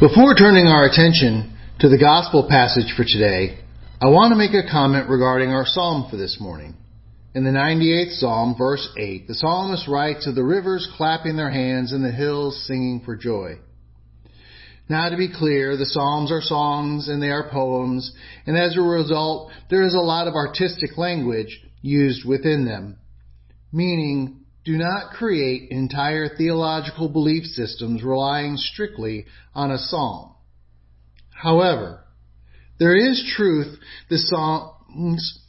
Before turning our attention to the gospel passage for today, I want to make a comment regarding our psalm for this morning. In the 98th psalm, verse 8, the psalmist writes of the rivers clapping their hands and the hills singing for joy. Now to be clear, the psalms are songs and they are poems, and as a result, there is a lot of artistic language used within them. Meaning, do not create entire theological belief systems relying strictly on a psalm. However, there is truth the psalms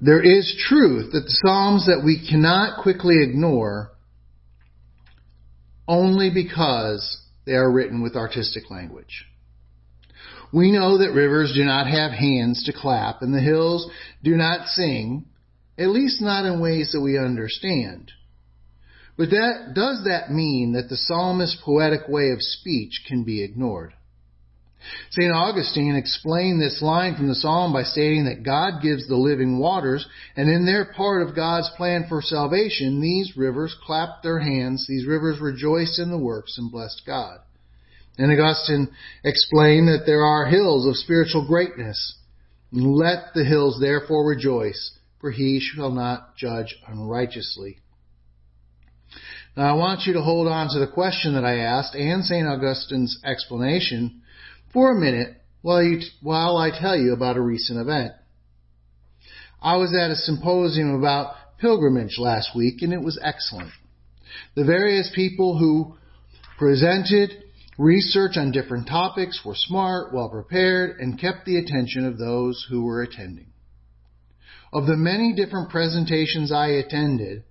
there is truth that the psalms that we cannot quickly ignore only because they are written with artistic language. We know that rivers do not have hands to clap and the hills do not sing at least not in ways that we understand. But that, does that mean that the psalmist's poetic way of speech can be ignored? St. Augustine explained this line from the psalm by stating that God gives the living waters, and in their part of God's plan for salvation, these rivers clapped their hands, these rivers rejoiced in the works and blessed God. And Augustine explained that there are hills of spiritual greatness. Let the hills therefore rejoice for he shall not judge unrighteously. Now I want you to hold on to the question that I asked and St. Augustine's explanation for a minute while, you, while I tell you about a recent event. I was at a symposium about pilgrimage last week and it was excellent. The various people who presented research on different topics were smart, well prepared, and kept the attention of those who were attending. Of the many different presentations I attended,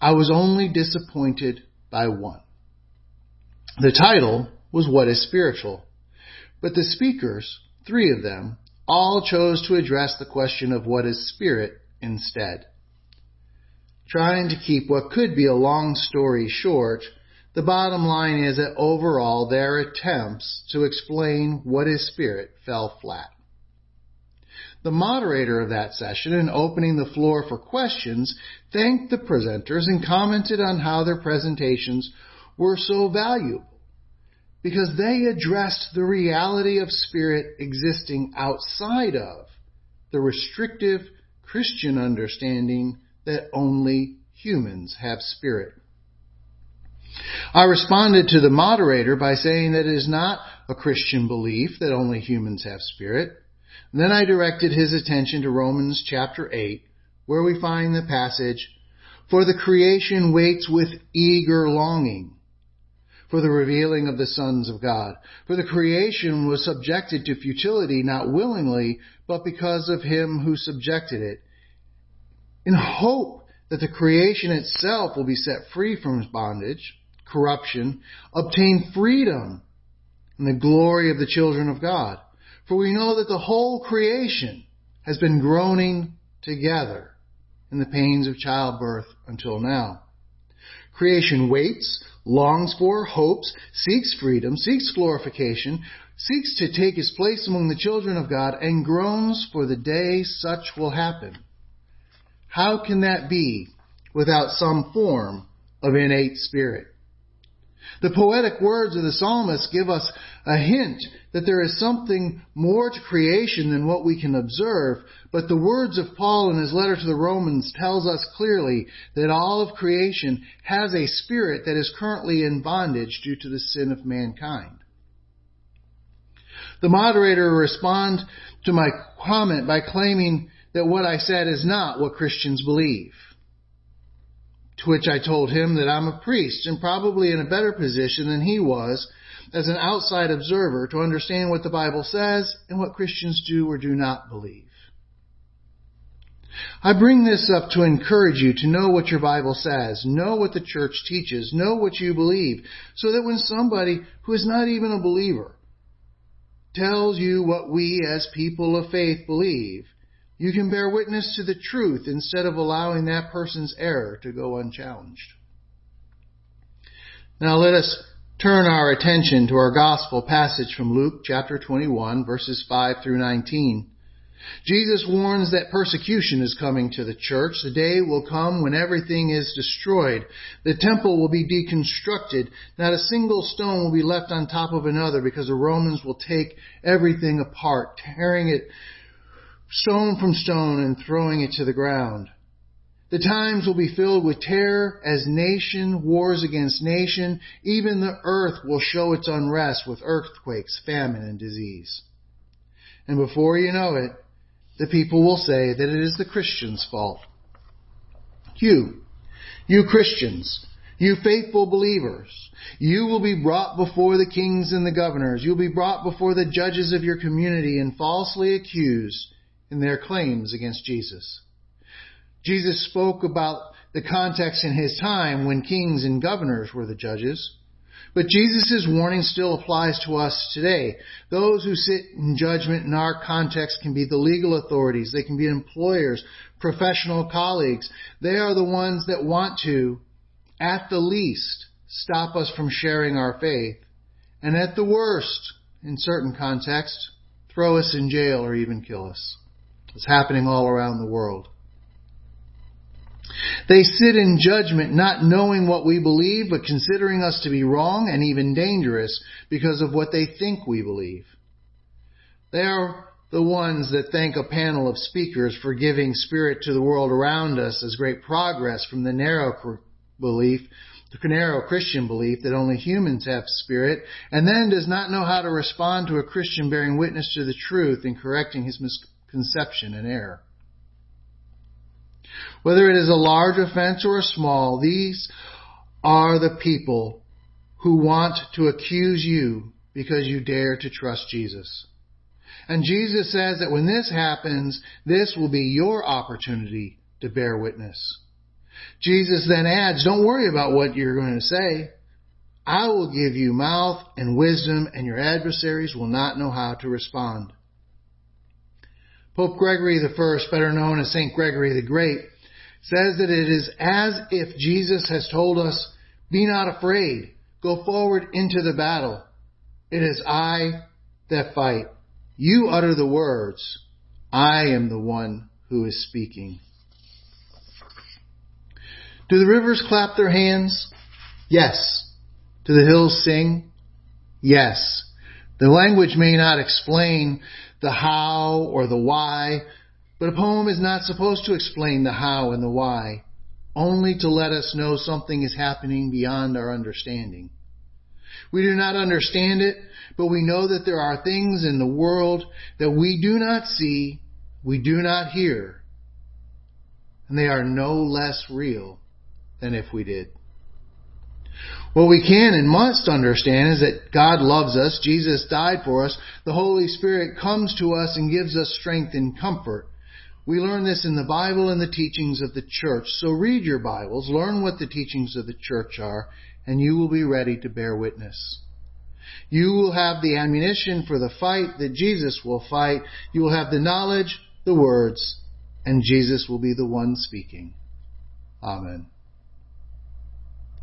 I was only disappointed by one. The title was What is Spiritual? But the speakers, three of them, all chose to address the question of what is spirit instead. Trying to keep what could be a long story short, the bottom line is that overall their attempts to explain what is spirit fell flat. The moderator of that session, in opening the floor for questions, thanked the presenters and commented on how their presentations were so valuable because they addressed the reality of spirit existing outside of the restrictive Christian understanding that only humans have spirit. I responded to the moderator by saying that it is not a Christian belief that only humans have spirit. Then I directed his attention to Romans chapter 8, where we find the passage, For the creation waits with eager longing for the revealing of the sons of God. For the creation was subjected to futility not willingly, but because of him who subjected it, in hope that the creation itself will be set free from bondage, corruption, obtain freedom and the glory of the children of God. For we know that the whole creation has been groaning together in the pains of childbirth until now. Creation waits, longs for, hopes, seeks freedom, seeks glorification, seeks to take his place among the children of God, and groans for the day such will happen. How can that be without some form of innate spirit? The poetic words of the psalmist give us a hint that there is something more to creation than what we can observe, but the words of Paul in his letter to the Romans tells us clearly that all of creation has a spirit that is currently in bondage due to the sin of mankind. The moderator responded to my comment by claiming that what I said is not what Christians believe. To which I told him that I'm a priest and probably in a better position than he was as an outside observer to understand what the Bible says and what Christians do or do not believe. I bring this up to encourage you to know what your Bible says, know what the church teaches, know what you believe, so that when somebody who is not even a believer tells you what we as people of faith believe, you can bear witness to the truth instead of allowing that person's error to go unchallenged. Now let us turn our attention to our gospel passage from Luke chapter 21 verses 5 through 19. Jesus warns that persecution is coming to the church. The day will come when everything is destroyed. The temple will be deconstructed. Not a single stone will be left on top of another because the Romans will take everything apart, tearing it stone from stone and throwing it to the ground. The times will be filled with terror as nation wars against nation. Even the earth will show its unrest with earthquakes, famine, and disease. And before you know it, the people will say that it is the Christian's fault. You, you Christians, you faithful believers, you will be brought before the kings and the governors. You'll be brought before the judges of your community and falsely accused in their claims against Jesus. Jesus spoke about the context in his time when kings and governors were the judges. But Jesus' warning still applies to us today. Those who sit in judgment in our context can be the legal authorities. They can be employers, professional colleagues. They are the ones that want to, at the least, stop us from sharing our faith. And at the worst, in certain contexts, throw us in jail or even kill us. It's happening all around the world. They sit in judgment not knowing what we believe, but considering us to be wrong and even dangerous because of what they think we believe. They are the ones that thank a panel of speakers for giving spirit to the world around us as great progress from the narrow belief, the narrow Christian belief that only humans have spirit, and then does not know how to respond to a Christian bearing witness to the truth and correcting his misconception and error. Whether it is a large offense or a small, these are the people who want to accuse you because you dare to trust Jesus. And Jesus says that when this happens, this will be your opportunity to bear witness. Jesus then adds, don't worry about what you're going to say. I will give you mouth and wisdom and your adversaries will not know how to respond. Pope Gregory I, better known as St. Gregory the Great, says that it is as if Jesus has told us, be not afraid, go forward into the battle. It is I that fight. You utter the words. I am the one who is speaking. Do the rivers clap their hands? Yes. Do the hills sing? Yes. The language may not explain the how or the why, but a poem is not supposed to explain the how and the why, only to let us know something is happening beyond our understanding. We do not understand it, but we know that there are things in the world that we do not see, we do not hear, and they are no less real than if we did. What we can and must understand is that God loves us, Jesus died for us, the Holy Spirit comes to us and gives us strength and comfort. We learn this in the Bible and the teachings of the church. So read your Bibles, learn what the teachings of the church are, and you will be ready to bear witness. You will have the ammunition for the fight that Jesus will fight. You will have the knowledge, the words, and Jesus will be the one speaking. Amen.